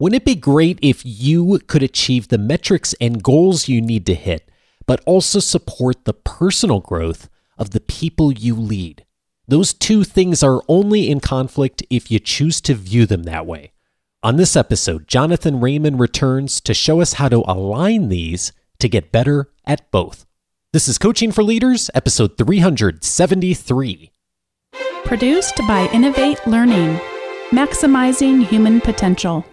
Wouldn't it be great if you could achieve the metrics and goals you need to hit, but also support the personal growth of the people you lead? Those two things are only in conflict if you choose to view them that way. On this episode, Jonathan Raymond returns to show us how to align these to get better at both. This is Coaching for Leaders, episode 373. Produced by Innovate Learning, maximizing human potential.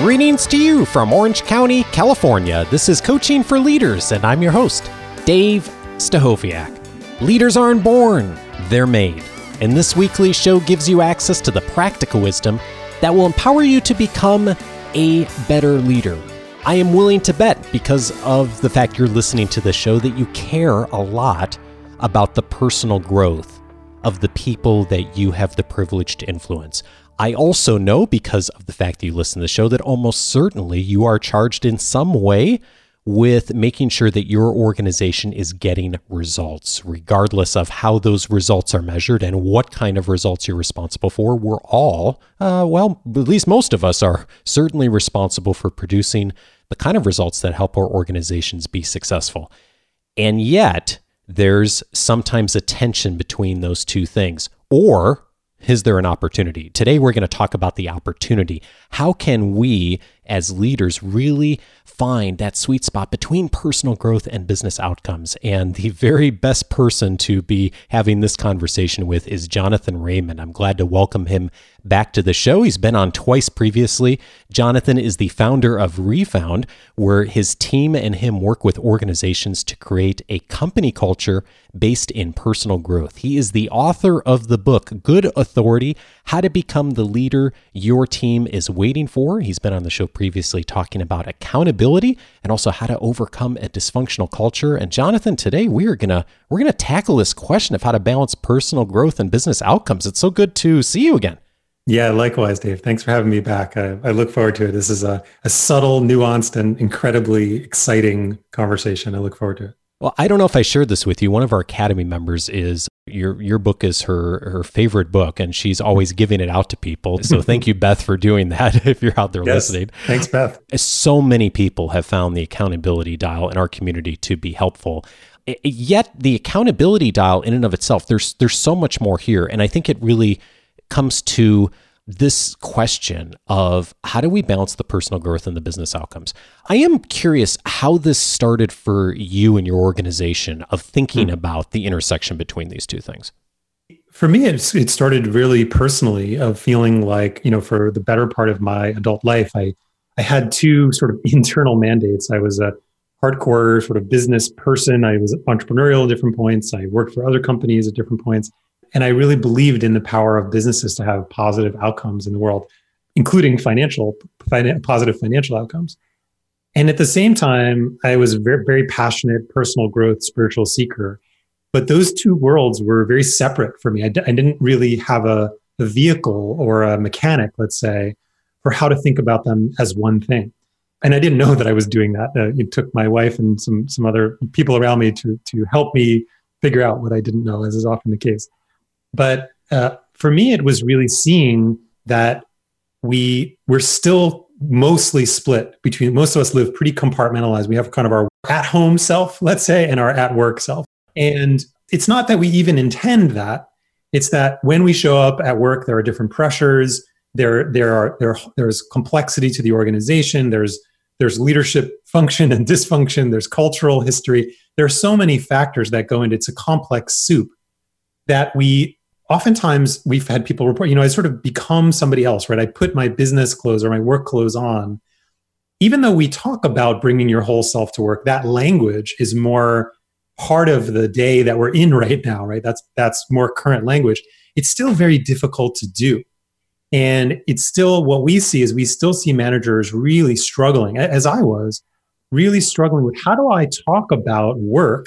Greetings to you from Orange County, California. This is Coaching for Leaders, and I'm your host, Dave Stachowiak. Leaders aren't born, they're made. And this weekly show gives you access to the practical wisdom that will empower you to become a better leader. I am willing to bet, because of the fact you're listening to the show, that you care a lot about the personal growth of the people that you have the privilege to influence. I also know because of the fact that you listen to the show that almost certainly you are charged in some way with making sure that your organization is getting results, regardless of how those results are measured and what kind of results you're responsible for. We're all, uh, well, at least most of us are certainly responsible for producing the kind of results that help our organizations be successful. And yet, there's sometimes a tension between those two things. Or is there an opportunity? Today, we're going to talk about the opportunity. How can we, as leaders, really find that sweet spot between personal growth and business outcomes? And the very best person to be having this conversation with is Jonathan Raymond. I'm glad to welcome him back to the show. He's been on twice previously. Jonathan is the founder of Refound, where his team and him work with organizations to create a company culture based in personal growth. He is the author of the book, Good Authority How to Become the Leader Your Team is Waiting for. He's been on the show previously talking about accountability and also how to overcome a dysfunctional culture. And Jonathan, today we are gonna we're gonna tackle this question of how to balance personal growth and business outcomes. It's so good to see you again. Yeah, likewise, Dave. Thanks for having me back. I, I, look forward to it. This is a, a subtle, nuanced, and incredibly exciting conversation. I look forward to it. Well, I don't know if I shared this with you. One of our academy members is your your book is her her favorite book, and she's always giving it out to people. So thank you, Beth, for doing that. If you're out there yes. listening, thanks, Beth. So many people have found the accountability dial in our community to be helpful. Yet the accountability dial, in and of itself, there's there's so much more here, and I think it really comes to this question of how do we balance the personal growth and the business outcomes. I am curious how this started for you and your organization of thinking mm-hmm. about the intersection between these two things. For me, it, it started really personally of feeling like, you know, for the better part of my adult life, I, I had two sort of internal mandates. I was a hardcore sort of business person. I was entrepreneurial at different points. I worked for other companies at different points. And I really believed in the power of businesses to have positive outcomes in the world, including financial, positive financial outcomes. And at the same time, I was a very, very passionate personal growth, spiritual seeker. But those two worlds were very separate for me. I d- I didn't really have a, a vehicle or a mechanic, let's say, for how to think about them as one thing. And I didn't know that I was doing that. Uh, it took my wife and some some other people around me to to help me figure out what I didn't know, as is often the case. But uh, for me, it was really seeing that we we're still mostly split between most of us live pretty compartmentalized. We have kind of our at home self, let's say, and our at work self. And it's not that we even intend that. It's that when we show up at work, there are different pressures. There, there are there, there's complexity to the organization. There's there's leadership function and dysfunction. There's cultural history. There are so many factors that go into it's a complex soup that we oftentimes we've had people report, you know, I sort of become somebody else, right? I put my business clothes or my work clothes on. Even though we talk about bringing your whole self to work, that language is more part of the day that we're in right now, right? That's that's more current language. It's still very difficult to do. And it's still what we see is we still see managers really struggling, as I was, really struggling with how do I talk about work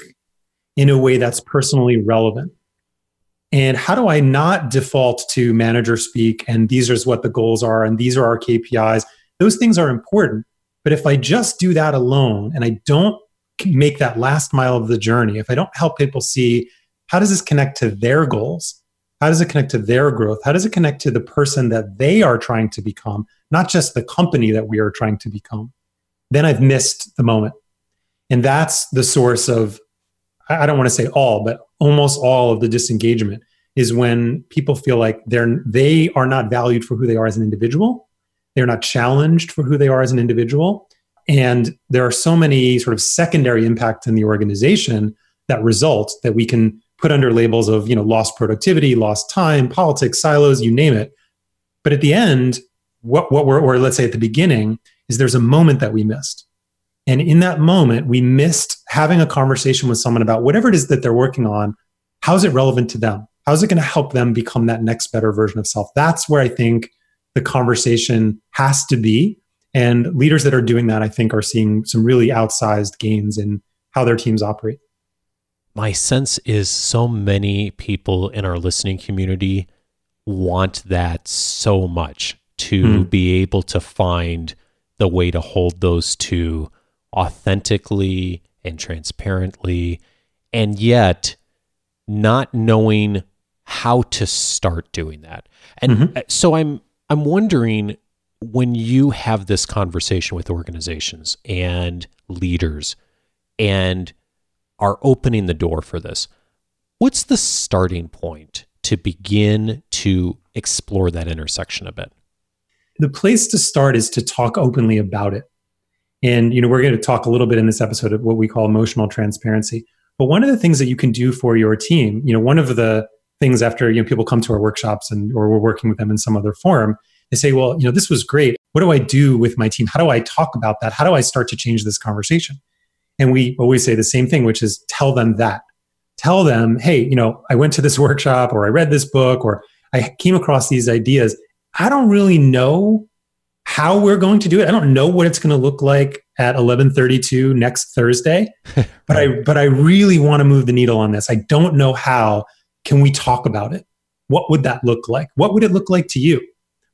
in a way that's personally relevant? And how do I not default to manager speak and these are what the goals are and these are our KPIs? Those things are important. But if I just do that alone and I don't make that last mile of the journey, if I don't help people see how does this connect to their goals? How does it connect to their growth? How does it connect to the person that they are trying to become, not just the company that we are trying to become? Then I've missed the moment. And that's the source of, I don't want to say all, but almost all of the disengagement is when people feel like they're they are not valued for who they are as an individual. They're not challenged for who they are as an individual. And there are so many sort of secondary impacts in the organization that result that we can put under labels of, you know, lost productivity, lost time, politics, silos, you name it. But at the end, what, what we're, or let's say at the beginning, is there's a moment that we missed. And in that moment, we missed having a conversation with someone about whatever it is that they're working on. How's it relevant to them? How's it going to help them become that next better version of self? That's where I think the conversation has to be. And leaders that are doing that, I think, are seeing some really outsized gains in how their teams operate. My sense is so many people in our listening community want that so much to hmm. be able to find the way to hold those two authentically and transparently, and yet not knowing how to start doing that. And mm-hmm. so I'm I'm wondering when you have this conversation with organizations and leaders and are opening the door for this, what's the starting point to begin to explore that intersection a bit? The place to start is to talk openly about it. And you know, we're going to talk a little bit in this episode of what we call emotional transparency. But one of the things that you can do for your team, you know, one of the things after you know people come to our workshops and or we're working with them in some other form they say well you know this was great. What do i do with my team? How do i talk about that? How do i start to change this conversation? And we always say the same thing which is tell them that. Tell them hey you know i went to this workshop or i read this book or i came across these ideas. I don't really know how we're going to do it i don't know what it's going to look like at 11:32 next Thursday but I but I really want to move the needle on this I don't know how can we talk about it? What would that look like? What would it look like to you?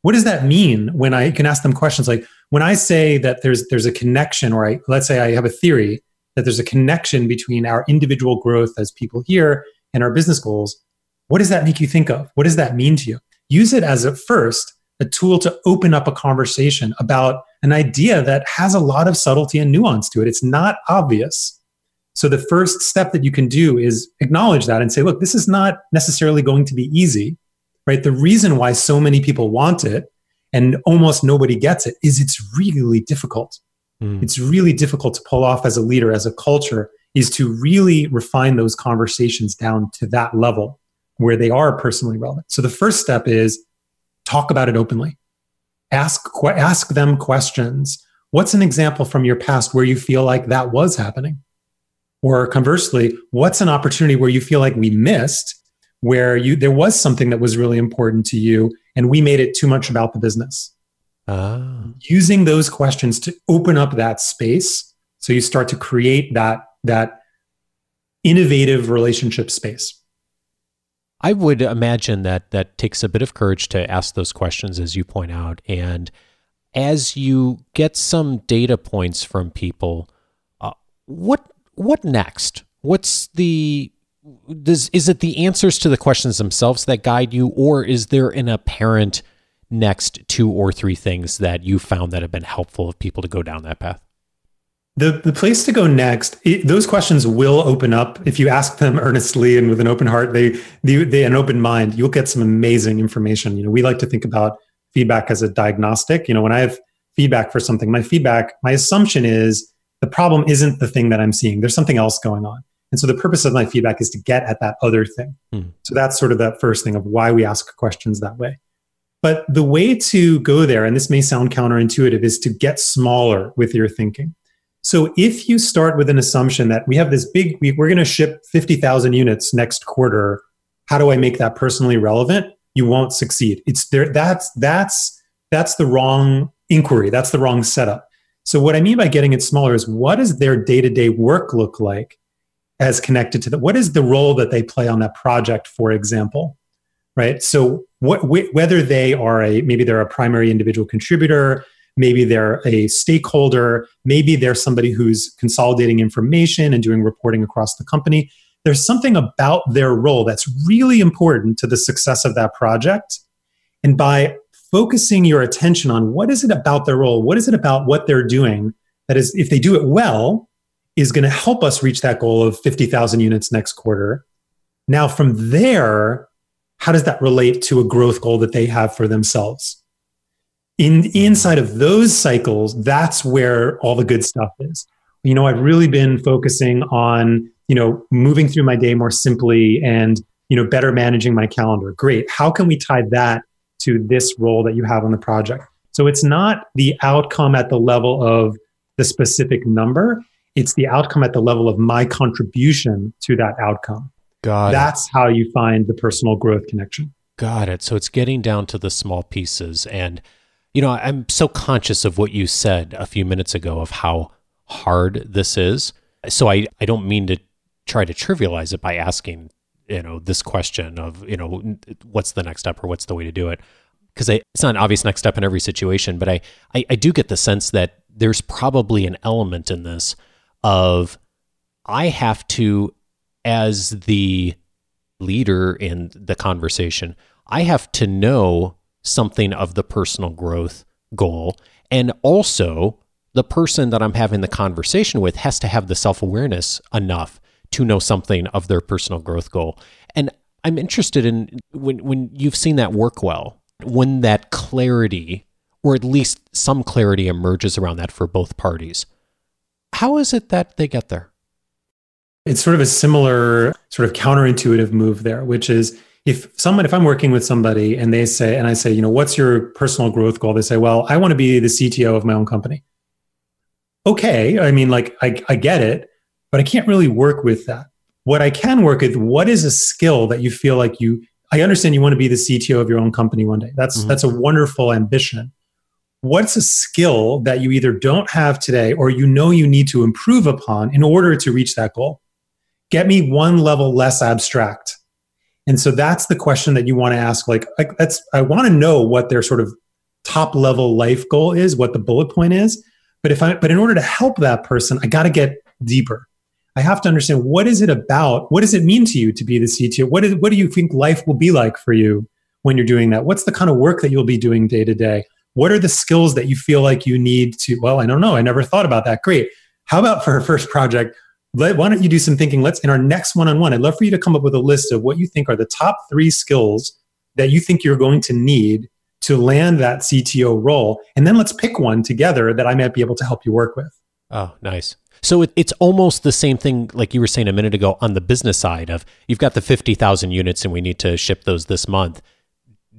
What does that mean when I can ask them questions like when I say that there's there's a connection or I let's say I have a theory that there's a connection between our individual growth as people here and our business goals, what does that make you think of? What does that mean to you? Use it as a first a tool to open up a conversation about an idea that has a lot of subtlety and nuance to it. It's not obvious. So the first step that you can do is acknowledge that and say, look, this is not necessarily going to be easy, right? The reason why so many people want it and almost nobody gets it is it's really difficult. Mm. It's really difficult to pull off as a leader, as a culture, is to really refine those conversations down to that level where they are personally relevant. So the first step is talk about it openly. Ask ask them questions. What's an example from your past where you feel like that was happening? Or conversely, what's an opportunity where you feel like we missed, where you there was something that was really important to you and we made it too much about the business? Ah. Using those questions to open up that space so you start to create that that innovative relationship space. I would imagine that that takes a bit of courage to ask those questions, as you point out. And as you get some data points from people, uh, what what next? What's the does is it the answers to the questions themselves that guide you, or is there an apparent next two or three things that you found that have been helpful of people to go down that path? The, the place to go next, it, those questions will open up if you ask them earnestly and with an open heart. They, they, they an open mind. You'll get some amazing information. You know, we like to think about feedback as a diagnostic. You know, when I have feedback for something, my feedback, my assumption is the problem isn't the thing that I'm seeing. There's something else going on. And so the purpose of my feedback is to get at that other thing. Hmm. So that's sort of that first thing of why we ask questions that way. But the way to go there, and this may sound counterintuitive, is to get smaller with your thinking. So if you start with an assumption that we have this big, we, we're going to ship 50,000 units next quarter, how do I make that personally relevant? You won't succeed. It's there. That's, that's, that's the wrong inquiry. That's the wrong setup. So, what I mean by getting it smaller is what does their day to day work look like as connected to that? What is the role that they play on that project, for example? Right. So, what, wh- whether they are a maybe they're a primary individual contributor, maybe they're a stakeholder, maybe they're somebody who's consolidating information and doing reporting across the company. there's something about their role that's really important to the success of that project. And by focusing your attention on what is it about their role, what is it about what they're doing that is, if they do it well, is going to help us reach that goal of 50,000 units next quarter. Now, from there, how does that relate to a growth goal that they have for themselves? In inside of those cycles, that's where all the good stuff is. You know, I've really been focusing on, you know, moving through my day more simply and, you know, better managing my calendar. Great. How can we tie that to this role that you have on the project? So it's not the outcome at the level of the specific number, it's the outcome at the level of my contribution to that outcome. Got That's it. how you find the personal growth connection. Got it. So it's getting down to the small pieces. And, you know, I'm so conscious of what you said a few minutes ago of how hard this is. So I, I don't mean to try to trivialize it by asking, you know, this question of, you know, what's the next step or what's the way to do it? Because it's not an obvious next step in every situation, but I, I, I do get the sense that there's probably an element in this of I have to, as the leader in the conversation, I have to know something of the personal growth goal. And also, the person that I'm having the conversation with has to have the self awareness enough to know something of their personal growth goal. And I'm interested in when, when you've seen that work well, when that clarity, or at least some clarity, emerges around that for both parties. How is it that they get there? It's sort of a similar, sort of counterintuitive move there, which is if someone, if I'm working with somebody and they say, and I say, you know, what's your personal growth goal? They say, well, I want to be the CTO of my own company. Okay. I mean, like, I, I get it, but I can't really work with that. What I can work with, what is a skill that you feel like you, I understand you want to be the CTO of your own company one day. That's, mm-hmm. that's a wonderful ambition what's a skill that you either don't have today or you know you need to improve upon in order to reach that goal? Get me one level less abstract. And so that's the question that you want to ask. Like, that's, I want to know what their sort of top level life goal is, what the bullet point is. But if I, but in order to help that person, I got to get deeper. I have to understand what is it about? What does it mean to you to be the CTO? What, is, what do you think life will be like for you when you're doing that? What's the kind of work that you'll be doing day to day? What are the skills that you feel like you need to? Well, I don't know. I never thought about that. Great. How about for our first project? Let, why don't you do some thinking? Let's in our next one-on-one. I'd love for you to come up with a list of what you think are the top three skills that you think you're going to need to land that CTO role, and then let's pick one together that I might be able to help you work with. Oh, nice. So it, it's almost the same thing, like you were saying a minute ago, on the business side of you've got the fifty thousand units, and we need to ship those this month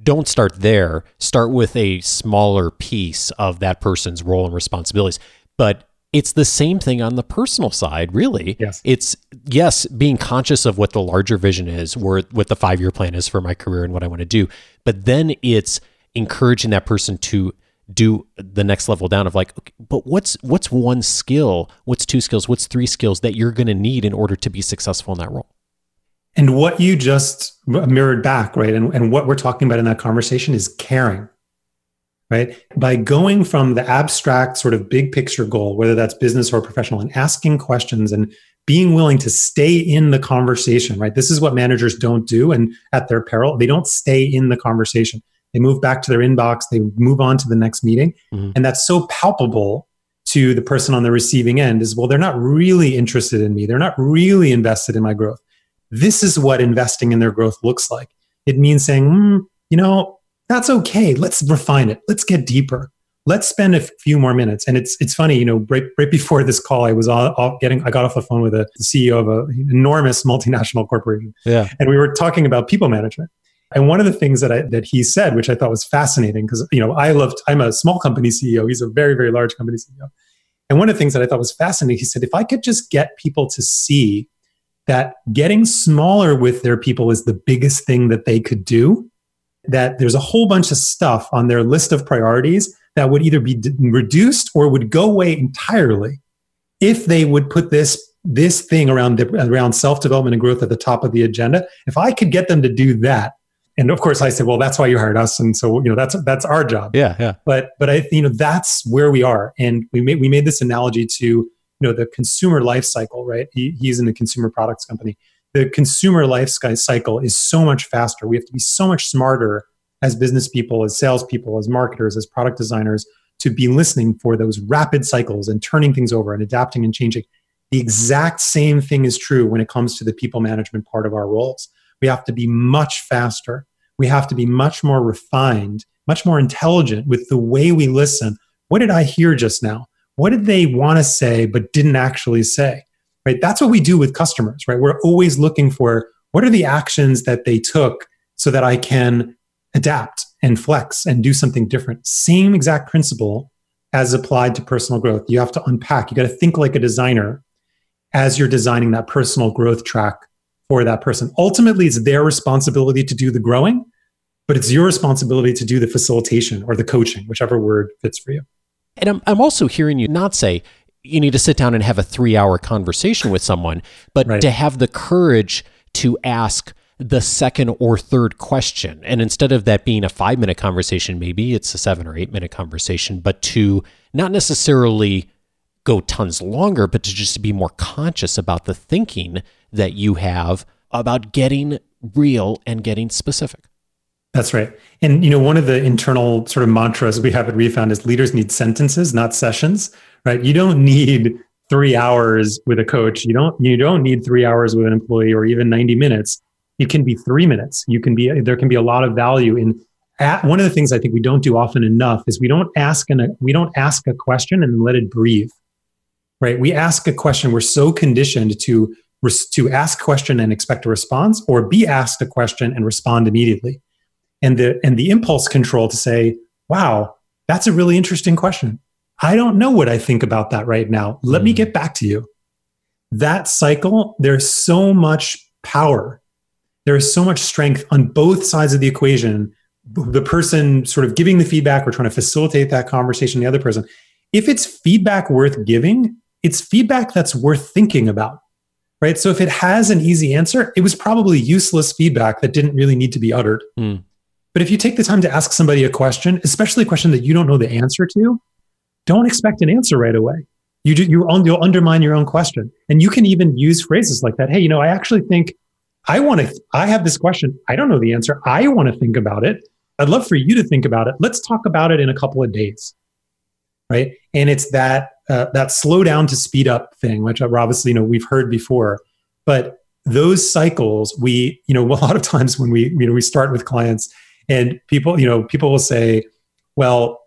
don't start there. Start with a smaller piece of that person's role and responsibilities. But it's the same thing on the personal side, really. Yes. It's yes, being conscious of what the larger vision is, or what the five year plan is for my career and what I want to do. But then it's encouraging that person to do the next level down of like, okay, but what's what's one skill, what's two skills, what's three skills that you're going to need in order to be successful in that role. And what you just mirrored back, right? And, and what we're talking about in that conversation is caring, right? By going from the abstract, sort of big picture goal, whether that's business or professional, and asking questions and being willing to stay in the conversation, right? This is what managers don't do. And at their peril, they don't stay in the conversation. They move back to their inbox, they move on to the next meeting. Mm-hmm. And that's so palpable to the person on the receiving end is well, they're not really interested in me. They're not really invested in my growth this is what investing in their growth looks like. It means saying, mm, you know, that's okay. Let's refine it. Let's get deeper. Let's spend a few more minutes. And it's it's funny, you know, right, right before this call, I was all, all getting I got off the phone with a, the CEO of an enormous multinational corporation. Yeah. And we were talking about people management. And one of the things that I, that he said, which I thought was fascinating, because you know I loved. I'm a small company CEO. He's a very very large company CEO. And one of the things that I thought was fascinating, he said, if I could just get people to see that getting smaller with their people is the biggest thing that they could do. That there's a whole bunch of stuff on their list of priorities that would either be d- reduced or would go away entirely if they would put this this thing around the, around self development and growth at the top of the agenda. If I could get them to do that, and of course I said, well, that's why you hired us, and so you know that's that's our job. Yeah, yeah. But but I you know that's where we are, and we made we made this analogy to you know the consumer life cycle right he, he's in the consumer products company the consumer life cycle is so much faster. We have to be so much smarter as business people, as salespeople, as marketers, as product designers to be listening for those rapid cycles and turning things over and adapting and changing. The exact same thing is true when it comes to the people management part of our roles. We have to be much faster. We have to be much more refined, much more intelligent with the way we listen. What did I hear just now? What did they want to say but didn't actually say? Right? That's what we do with customers, right? We're always looking for what are the actions that they took so that I can adapt and flex and do something different. Same exact principle as applied to personal growth. You have to unpack. You got to think like a designer as you're designing that personal growth track for that person. Ultimately, it's their responsibility to do the growing, but it's your responsibility to do the facilitation or the coaching, whichever word fits for you. And I'm, I'm also hearing you not say you need to sit down and have a three hour conversation with someone, but right. to have the courage to ask the second or third question. And instead of that being a five minute conversation, maybe it's a seven or eight minute conversation, but to not necessarily go tons longer, but to just be more conscious about the thinking that you have about getting real and getting specific. That's right. And you know, one of the internal sort of mantras we have at Refound is leaders need sentences, not sessions, right? You don't need 3 hours with a coach. You don't you don't need 3 hours with an employee or even 90 minutes it can be three minutes. You can be there can be a lot of value in. At, one of the things I think we don't do often enough is we don't ask an, we don't ask a question and let it breathe. Right? We ask a question. We're so conditioned to to ask question and expect a response, or be asked a question and respond immediately. And the and the impulse control to say, "Wow, that's a really interesting question. I don't know what I think about that right now. Let mm. me get back to you." That cycle, there's so much power there is so much strength on both sides of the equation the person sort of giving the feedback or trying to facilitate that conversation the other person if it's feedback worth giving it's feedback that's worth thinking about right so if it has an easy answer it was probably useless feedback that didn't really need to be uttered mm. But if you take the time to ask somebody a question especially a question that you don't know the answer to don't expect an answer right away you do, you, you'll undermine your own question and you can even use phrases like that hey you know i actually think I want to, I have this question. I don't know the answer. I want to think about it. I'd love for you to think about it. Let's talk about it in a couple of days. Right. And it's that, uh, that slow down to speed up thing, which obviously, you know, we've heard before, but those cycles, we, you know, a lot of times when we, you know, we start with clients and people, you know, people will say, well,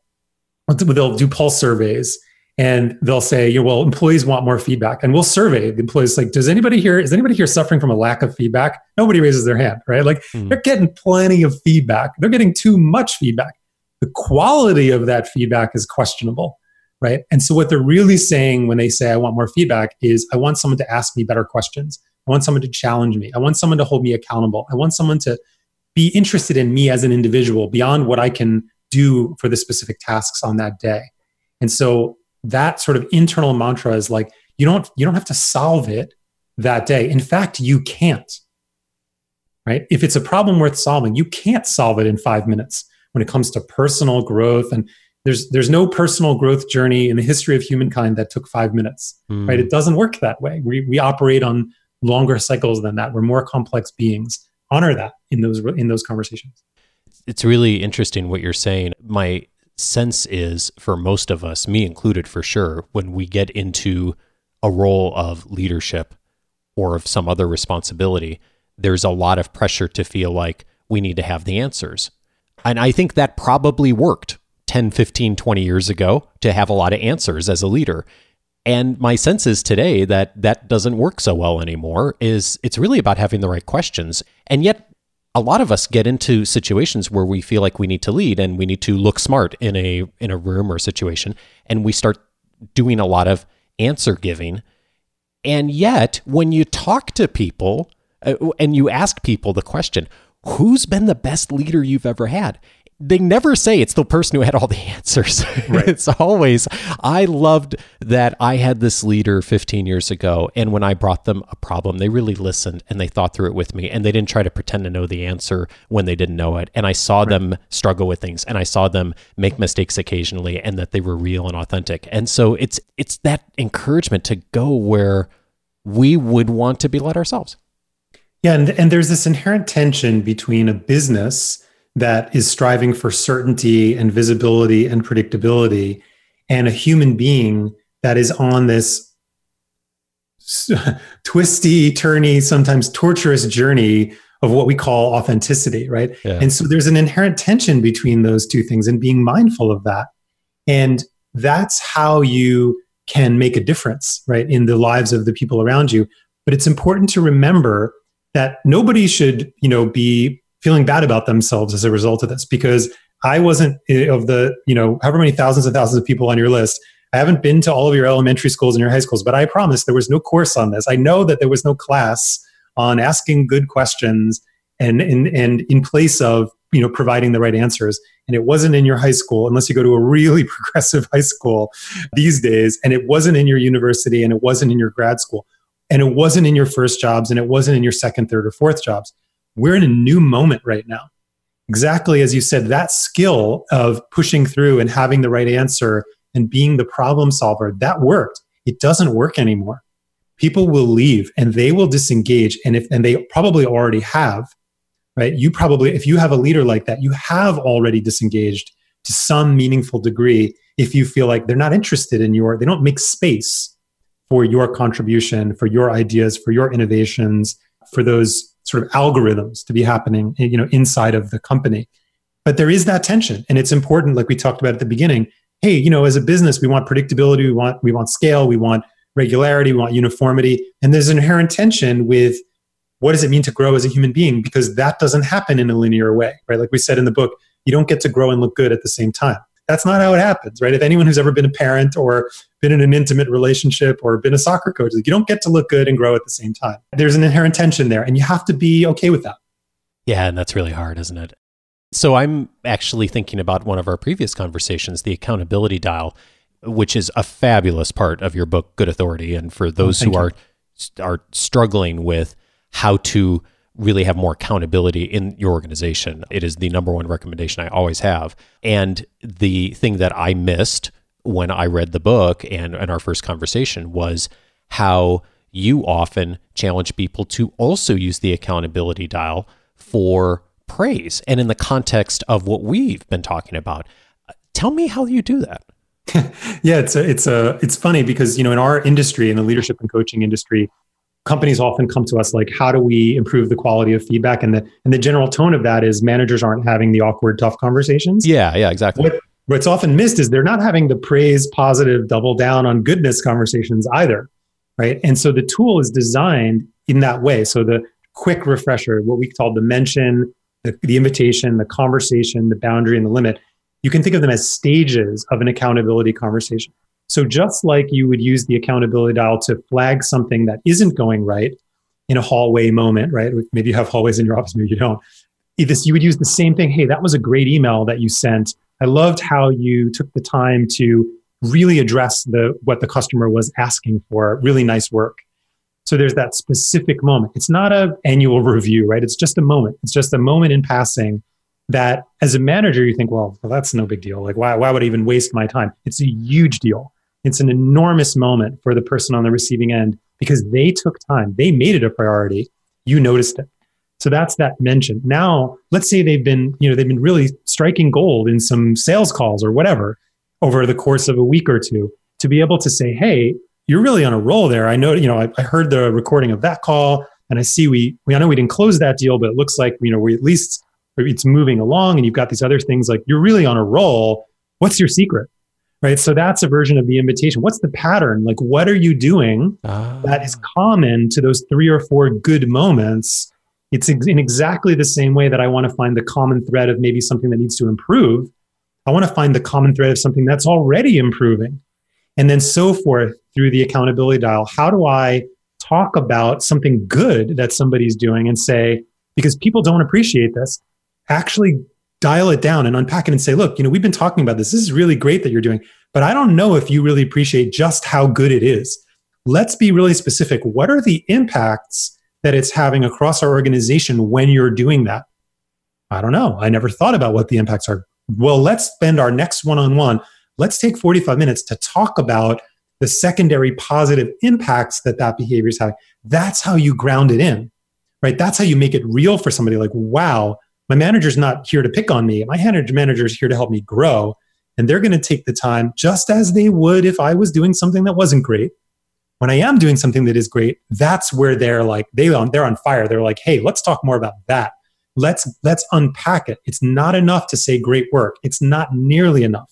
they'll do pulse surveys and they'll say, you know, well, employees want more feedback. And we'll survey the employees like, does anybody here, is anybody here suffering from a lack of feedback? Nobody raises their hand, right? Like mm. they're getting plenty of feedback. They're getting too much feedback. The quality of that feedback is questionable, right? And so what they're really saying when they say, I want more feedback is I want someone to ask me better questions. I want someone to challenge me. I want someone to hold me accountable. I want someone to be interested in me as an individual beyond what I can do for the specific tasks on that day. And so that sort of internal mantra is like you don't you don't have to solve it that day. In fact you can't right? If it's a problem worth solving you can't solve it in 5 minutes when it comes to personal growth. And there's there's no personal growth journey in the history of humankind that took 5 minutes mm. right it doesn't work that way. We we operate on longer cycles than that. We're more complex beings honor that in those in those conversations it's really interesting what you're saying my sense is for most of us, me included for sure, when we get into a role of leadership or of some other responsibility, there's a lot of pressure to feel like we need to have the answers. And I think that probably worked 10, 15, 20 years ago to have a lot of answers as a leader. And my sense is today that that doesn't work so well anymore is it's really about having the right questions. And yet a lot of us get into situations where we feel like we need to lead and we need to look smart in a in a room or situation and we start doing a lot of answer giving. And yet when you talk to people uh, and you ask people the question who's been the best leader you've ever had they never say it's the person who had all the answers. Right. it's always, I loved that I had this leader 15 years ago. And when I brought them a problem, they really listened and they thought through it with me. And they didn't try to pretend to know the answer when they didn't know it. And I saw right. them struggle with things and I saw them make mistakes occasionally and that they were real and authentic. And so it's, it's that encouragement to go where we would want to be led ourselves. Yeah, and, and there's this inherent tension between a business that is striving for certainty and visibility and predictability and a human being that is on this twisty, turny, sometimes torturous journey of what we call authenticity, right? Yeah. And so there's an inherent tension between those two things and being mindful of that. And that's how you can make a difference, right, in the lives of the people around you. But it's important to remember that nobody should, you know, be feeling bad about themselves as a result of this because I wasn't eh, of the, you know, however many thousands and thousands of people on your list. I haven't been to all of your elementary schools and your high schools, but I promise there was no course on this. I know that there was no class on asking good questions and and, and in place of you know providing the right answers and it wasn't in your high school unless you go to a really progressive high school these days and it wasn't in your university and it wasn't in your grad school and it wasn't in your first jobs and it wasn't in your second third or fourth jobs we're in a new moment right now. Exactly as you said that skill of pushing through and having the right answer and being the problem solver that worked. It doesn't work anymore. People will leave and they will disengage. And if and they probably already have right? You probably if you have a leader like that you have already disengaged to some meaningful degree if you feel like they're not interested in your they don't make space for your contribution for your ideas for your innovations for those sort of algorithms to be happening eh, you know inside of the company. But there is that tension and it's important like we talked about at the beginning hey you know as a business we want predictability we want we want scale we want regularity we want uniformity and there's an inherent tension with what does it mean to grow as a human being because that doesn't happen in a linear way right? Like we said in the book you don't get to grow and look good at the same time that's not how it happens right? If anyone who's ever been a parent or been in an intimate relationship or been a soccer coach like you don't get to look good and grow at the same time. There's an inherent tension there and you have to be okay with that. Yeah and that's really hard isn't it? So i'm actually thinking about one of our previous conversations the accountability dial which is a fabulous part of your book good authority. And for those oh, who you. are are struggling with how to really have more accountability in your organization. It is the number one recommendation I always have. And the thing that I missed when I read the book and, and our first conversation was how you often challenge people to also use the accountability dial for praise and in the context of what we've been talking about. Tell me how you do that. yeah, it's a, it's a it's funny because you know in our industry in the leadership and coaching industry, companies often come to us like how do we improve the quality of feedback? And the and the general tone of that is managers aren't having the awkward tough conversations. Yeah yeah exactly. What, what's often missed is they're not having the praise positive double down on goodness conversations either right? And so the tool is designed in that way. So the quick refresher what we call the mention the, the invitation the conversation the boundary and the limit you can think of them as stages of an accountability conversation so just like you would use the accountability dial to flag something that isn't going right in a hallway moment, right? Maybe you have hallways in your office, maybe you don't. This, you would use the same thing. Hey, that was a great email that you sent. I loved how you took the time to really address the what the customer was asking for. Really nice work. So there's that specific moment. It's not a annual review, right? It's just a moment. It's just a moment in passing that as a manager you think, well, well that's no big deal. Like why why would I even waste my time? It's a huge deal it's an enormous moment for the person on the receiving end because they took time. They made it a priority. You noticed it. So that's that mention. Now, let's say they've been, you know, they've been really striking gold in some sales calls or whatever over the course of a week or two to be able to say, hey, you're really on a roll there. I know, you know, I, I heard the recording of that call and I see we, we, I know we didn't close that deal, but it looks like, you know, we at least, it's moving along and you've got these other things like you're really on a roll. What's your secret? Right? So that's a version of the invitation. What's the pattern? Like what are you doing ah. that is common to those three or four good moments? It's in exactly the same way that i want to find the common thread of maybe something that needs to improve. I want to find the common thread of something that's already improving. And then so forth through the accountability dial. How do i talk about something good that somebody's doing and say because people don't appreciate this. Actually dial it down and unpack it and say, look, you know, we've been talking about this. This is really great that you're doing, but I don't know if you really appreciate just how good it is. Let's be really specific. What are the impacts that it's having across our organization when you're doing that? I don't know. I never thought about what the impacts are. Well, let's spend our next one on one. Let's take 45 minutes to talk about the secondary positive impacts that that behavior is having. That's how you ground it in right? That's how you make it real for somebody like, wow, my manager's not here to pick on me. My manager is here to help me grow. And they're going to take the time just as they would if I was doing something that wasn't great. When I am doing something that is great, that's where they're like, they on, they're on fire. They're like, hey, let's talk more about that. Let's let's unpack it. It's not enough to say great work. It's not nearly enough.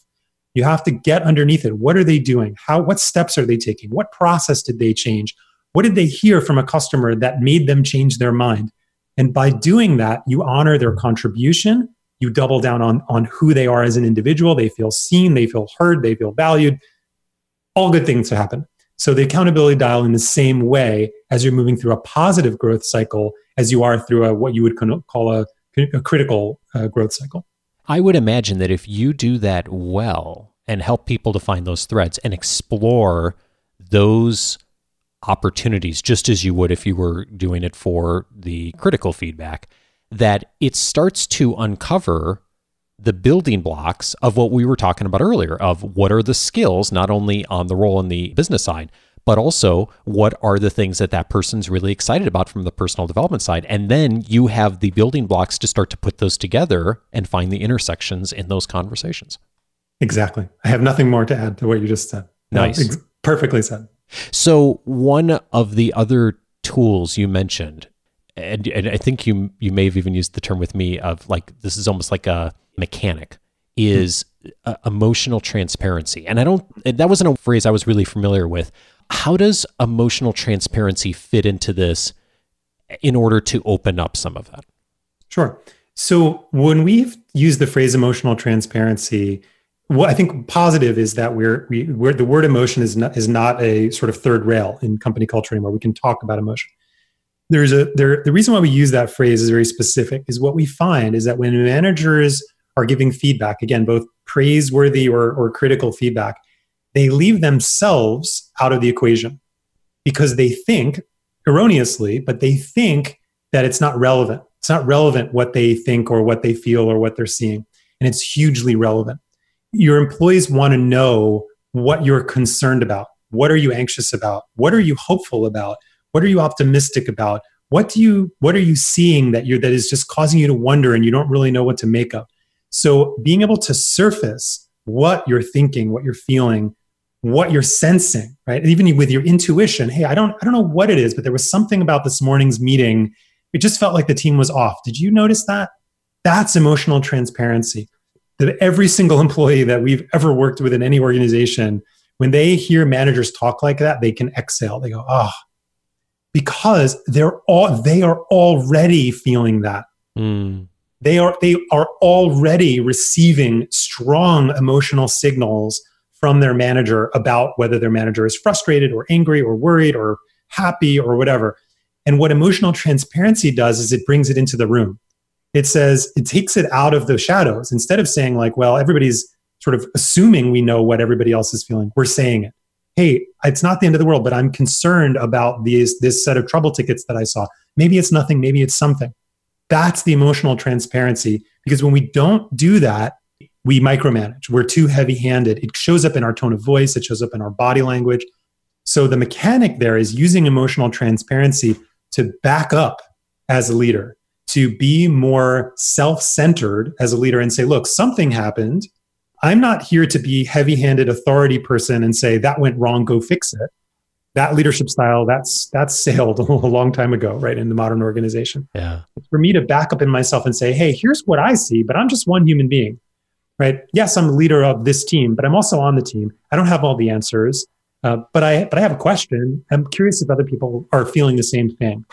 You have to get underneath it. What are they doing? How what steps are they taking? What process did they change? What did they hear from a customer that made them change their mind? And by doing that, you honor their contribution. You double down on, on who they are as an individual. They feel seen, they feel heard, they feel valued. All good things to happen. So the accountability dial in the same way as you're moving through a positive growth cycle as you are through a, what you would call a, a critical uh, growth cycle. I would imagine that if you do that well and help people to find those threads and explore those opportunities, just as you would if you were doing it for the critical feedback, that it starts to uncover the building blocks of what we were talking about earlier of what are the skills, not only on the role in the business side, but also what are the things that that person's really excited about from the personal development side. And then you have the building blocks to start to put those together and find the intersections in those conversations. Exactly. I have nothing more to add to what you just said. Nice. No, ex- perfectly said. So one of the other tools you mentioned, and, and I think you you may have even used the term with me of like this is almost like a mechanic is uh, emotional transparency. And I don't that wasn't a phrase I was really familiar with. How does emotional transparency fit into this in order to open up some of that? Sure. So when we've used the phrase emotional transparency, what I think positive is that we're, we, we're the word emotion is not is not a sort of third rail in company culture anymore. We can talk about emotion. There's a there the reason why we use that phrase is very specific. Is what we find is that when managers are giving feedback, again, both praiseworthy or, or critical feedback, they leave themselves out of the equation because they think erroneously, but they think that it's not relevant. It's not relevant what they think or what they feel or what they're seeing. And it's hugely relevant your employees want to know what you're concerned about. What are you anxious about? What are you hopeful about? What are you optimistic about? What do you what are you seeing that you're that is just causing you to wonder and you don't really know what to make of? So being able to surface what you're thinking, what you're feeling, what you're sensing, right? Even with your intuition, hey, I don't I don't know what it is, but there was something about this morning's meeting. It just felt like the team was off. Did you notice that? That's emotional transparency that every single employee that we've ever worked with in any organization, when they hear managers talk like that, they can exhale. They go, oh, because they're all they are already feeling that. Mm. They are they are already receiving strong emotional signals from their manager about whether their manager is frustrated or angry or worried or happy or whatever. And what emotional transparency does is it brings it into the room it says it takes it out of the shadows. Instead of saying like well everybody's sort of assuming we know what everybody else is feeling we're saying it. Hey it's not the end of the world but i'm concerned about these this set of trouble tickets that i saw. Maybe it's nothing maybe it's something. That's the emotional transparency because when we don't do that we micromanage. We're too heavy handed it shows up in our tone of voice. It shows up in our body language. So the mechanic there is using emotional transparency to back up as a leader to be more self centered as a leader and say, look, something happened. I'm not here to be heavy handed authority person and say, that went wrong, go fix it. That leadership style, that's that's sailed a long time ago, right, in the modern organization. Yeah. For me to back up in myself and say, hey, here's what I see, but I'm just one human being, right? Yes, I'm the leader of this team, but I'm also on the team. I don't have all the answers, uh, but I but I have a question. I'm curious if other people are feeling the same thing.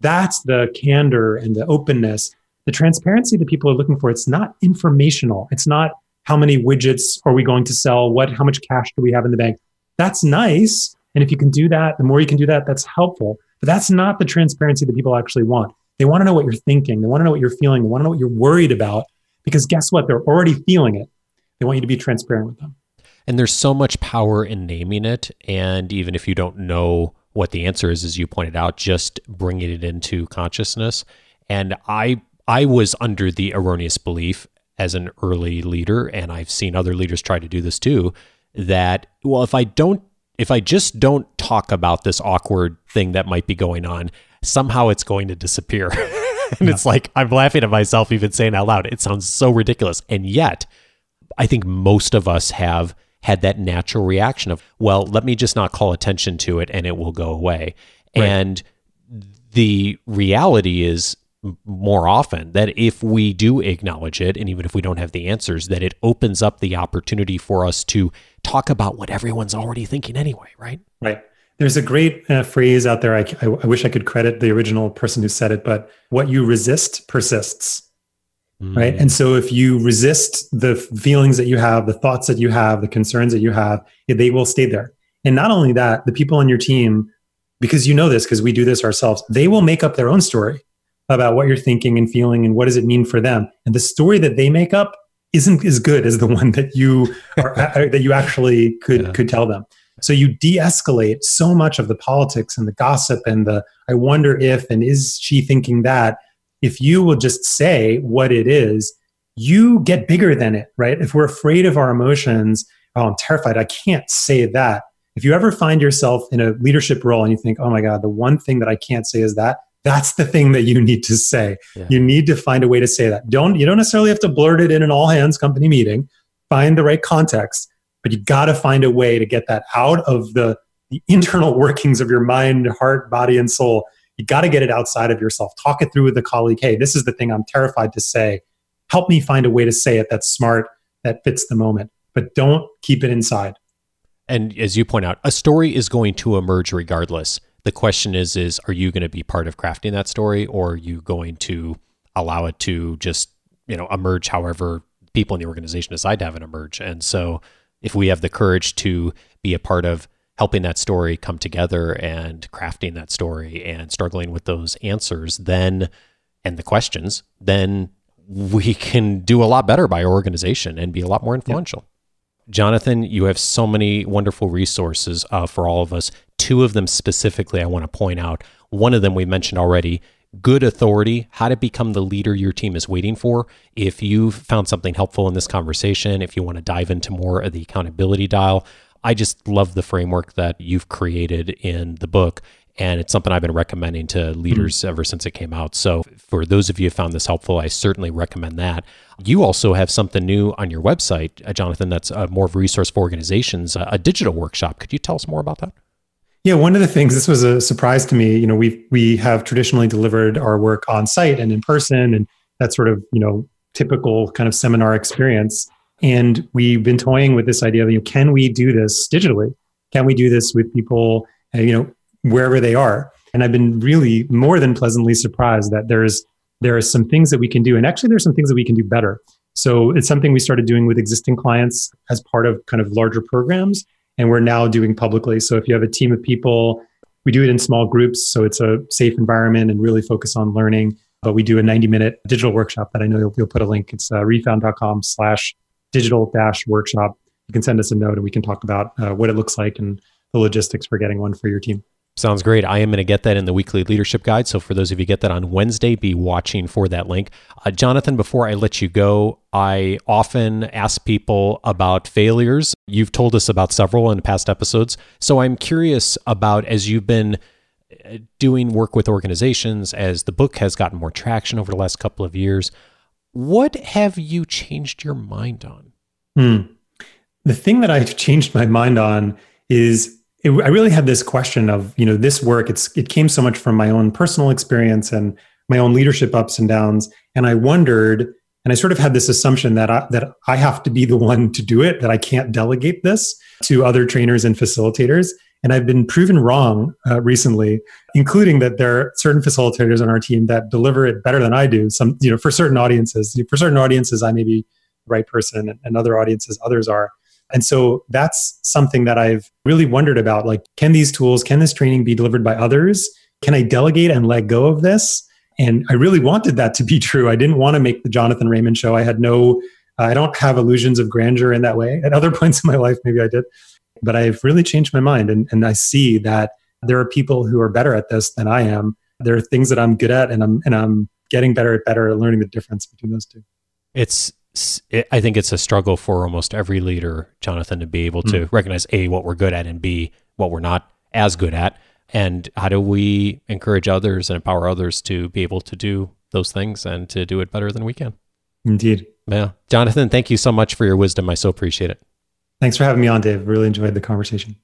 That's the candor and the openness, the transparency that people are looking for. It's not informational. It's not how many widgets are we going to sell? What, how much cash do we have in the bank? That's nice. And if you can do that, the more you can do that, that's helpful. But that's not the transparency that people actually want. They want to know what you're thinking. They want to know what you're feeling. They want to know what you're worried about because guess what? They're already feeling it. They want you to be transparent with them. And there's so much power in naming it. And even if you don't know what the answer is, as you pointed out, just bringing it into consciousness. And I I was under the erroneous belief as an early leader, and I've seen other leaders try to do this too, that well, if I don't if I just don't talk about this awkward thing that might be going on, somehow it's going to disappear. and yeah. it's like, I'm laughing at myself even saying out loud. It sounds so ridiculous. And yet, I think most of us have had that natural reaction of, well, let me just not call attention to it and it will go away. Right. And the reality is more often that if we do acknowledge it and even if we don't have the answers that it opens up the opportunity for us to talk about what everyone's already thinking anyway right right there's a great uh, phrase out there I, I, I, wish i could credit the original person who said it but what you resist persists mm. right and so if you resist the feelings that you have the thoughts that you have the concerns that you have they will stay there. And not only that the people on your team because you know this because we do this ourselves they will make up their own story about what you're thinking and feeling and what does it mean for them. And the story that they make up isn't as good as the one that you are that you actually could yeah. could tell them. So you de-escalate so much of the politics and the gossip and the i wonder if and is she thinking that if you will just say what it is you get bigger than it right if we're afraid of our emotions oh i'm terrified i can't say that if you ever find yourself in a leadership role and you think, oh my God, the one thing that I can't say is that, that's the thing that you need to say. Yeah. You need to find a way to say that. Don't you don't necessarily have to blurt it in an all hands company meeting. Find the right context, but you got to find a way to get that out of the the internal workings of your mind, heart, body, and soul. You got to get it outside of yourself. Talk it through with a colleague. Hey, this is the thing I'm terrified to say. Help me find a way to say it that's smart, that fits the moment, but don't keep it inside and as you point out, a story is going to emerge regardless. The question is, is are you going to be part of crafting that story, or are you going to allow it to just you know emerge however people in the organization decide to have it emerge? And so, if we have the courage to be a part of helping that story come together and crafting that story and struggling with those answers, then and the questions, then we can do a lot better by our organization and be a lot more influential. Jonathan, you have so many wonderful resources uh, for all of us. Two of them specifically, I want to point out. One of them we mentioned already good authority, how to become the leader your team is waiting for. If you've found something helpful in this conversation, if you want to dive into more of the accountability dial, I just love the framework that you've created in the book and it's something I've been recommending to leaders mm-hmm. ever since it came out. So, for those of you who found this helpful, I certainly recommend that. You also have something new on your website, uh, Jonathan, that's uh, more of a resource for organizations, uh, a digital workshop. Could you tell us more about that? Yeah, one of the things this was a surprise to me. You know, we we have traditionally delivered our work on site and in person, and that sort of you know typical kind of seminar experience. And we've been toying with this idea of you know, can we do this digitally? Can we do this with people? Uh, you know, wherever they are. And I've been really more than pleasantly surprised that there's there are some things that we can do, and actually there's some things that we can do better. So it's something we started doing with existing clients as part of kind of larger programs, and we're now doing publicly. So if you have a team of people, we do it in small groups, so it's a safe environment and really focus on learning. But we do a 90 minute digital workshop that I know you'll, you'll put a link. It's uh, refound.com slash digital dash workshop. You can send us a note and we can talk about uh, what it looks like and the logistics for getting one for your team. Sounds great. I am going to get that in the weekly leadership guide. So, for those of you get that on Wednesday, be watching for that link. Uh, Jonathan, before I let you go, I often ask people about failures. You've told us about several in past episodes. So, I'm curious about as you've been uh, doing work with organizations, as the book has gotten more traction over the last couple of years, what have you changed your mind on? Hmm. The thing that I've changed my mind on is it, I really had this question of, you know, this work, it's, it came so much from my own personal experience and my own leadership ups and downs. And I wondered, and I sort of had this assumption that I, that I have to be the one to do it, that I can't delegate this to other trainers and facilitators. And I've been proven wrong uh, recently, including that there are certain facilitators on our team that deliver it better than I do. Some, you know, for certain audiences, for certain audiences, I may be the right person, and other audiences, others are. And so that's something that I've really wondered about. Like, can these tools, can this training be delivered by others? Can I delegate and let go of this? And I really wanted that to be true. I didn't want to make the Jonathan Raymond show. I had no, I don't have illusions of grandeur in that way. At other points in my life, maybe I did. But I've really changed my mind. And, and I see that there are people who are better at this than I am. There are things that I'm good at, and I'm, and I'm getting better at better at learning the difference between those two. It's I think it's a struggle for almost every leader, Jonathan, to be able to mm. recognize A, what we're good at, and B, what we're not as good at. And how do we encourage others and empower others to be able to do those things and to do it better than we can? Indeed. Yeah. Jonathan, thank you so much for your wisdom. I so appreciate it. Thanks for having me on, Dave. Really enjoyed the conversation.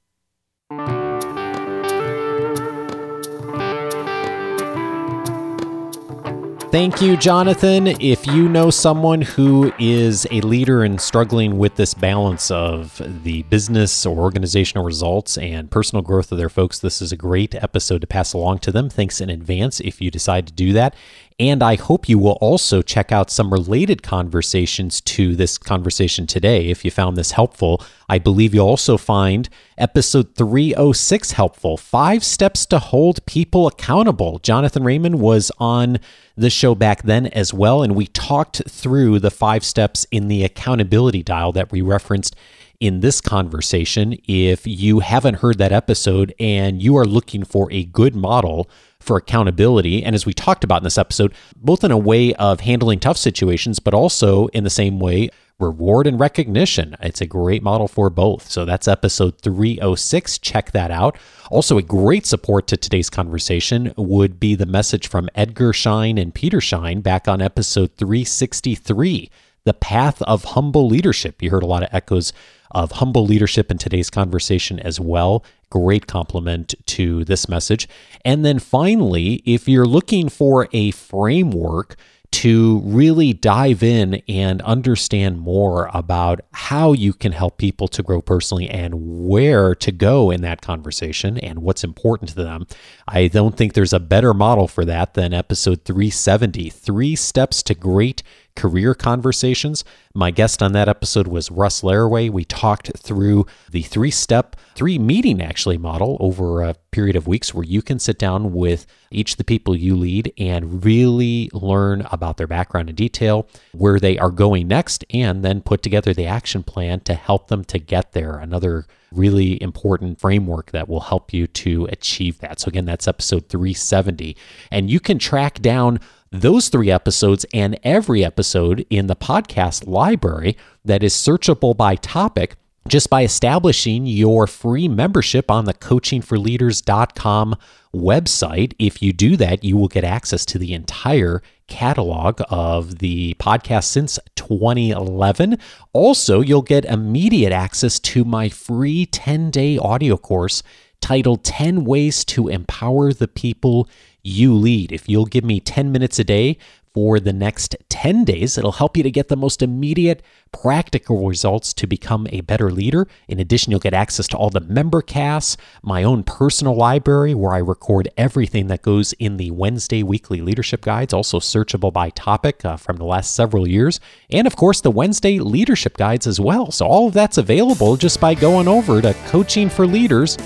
Thank you, Jonathan. If you know someone who is a leader and struggling with this balance of the business or organizational results and personal growth of their folks, this is a great episode to pass along to them. Thanks in advance if you decide to do that. And I hope you will also check out some related conversations to this conversation today if you found this helpful. I believe you'll also find episode 306 helpful Five Steps to Hold People Accountable. Jonathan Raymond was on the show back then as well, and we talked through the five steps in the accountability dial that we referenced in this conversation. If you haven't heard that episode and you are looking for a good model, for accountability. And as we talked about in this episode, both in a way of handling tough situations, but also in the same way, reward and recognition. It's a great model for both. So that's episode 306. Check that out. Also, a great support to today's conversation would be the message from Edgar Schein and Peter Schein back on episode 363 The Path of Humble Leadership. You heard a lot of echoes of humble leadership in today's conversation as well. Great complement to this message. And then finally, if you're looking for a framework to really dive in and understand more about how you can help people to grow personally and where to go in that conversation and what's important to them. I don't think there's a better model for that than episode 370 Three Steps to Great career conversations. My guest on that episode was Russ Laraway. We talked through the three step, three meeting actually model over a period of weeks where you can sit down with each of the people you lead and really learn about their background in detail, where they are going next, and then put together the action plan to help them to get there. Another really important framework that will help you to achieve that. So, again, that's episode 370. And you can track down those three episodes and every episode in the podcast library that is searchable by topic just by establishing your free membership on the coachingforleaders.com website. If you do that, you will get access to the entire catalog of the podcast since 2011. Also, you'll get immediate access to my free 10 day audio course titled 10 Ways to Empower the People You Lead. If you'll give me 10 minutes a day for the next 10 days, it'll help you to get the most immediate practical results to become a better leader. In addition, you'll get access to all the member casts, my own personal library where I record everything that goes in the Wednesday weekly leadership guides, also searchable by topic uh, from the last several years, and of course the Wednesday leadership guides as well. So all of that's available just by going over to Coaching for Leaders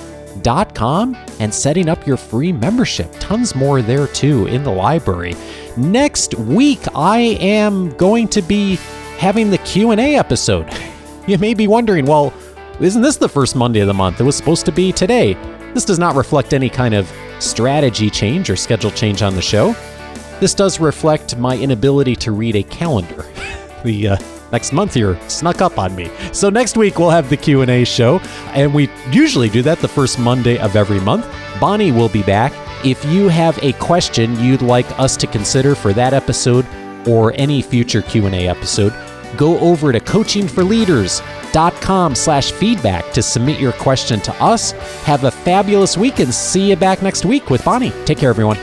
com and setting up your free membership. Tons more there too in the library. Next week I am going to be having the Q&A episode. You may be wondering, well, isn't this the first Monday of the month? It was supposed to be today. This does not reflect any kind of strategy change or schedule change on the show. This does reflect my inability to read a calendar. the uh, next month here snuck up on me. So next week we'll have the Q&A show and we usually do that the first Monday of every month. Bonnie will be back. If you have a question you'd like us to consider for that episode or any future Q&A episode, go over to coachingforleaders.com slash feedback to submit your question to us. Have a fabulous week and see you back next week with Bonnie. Take care, everyone.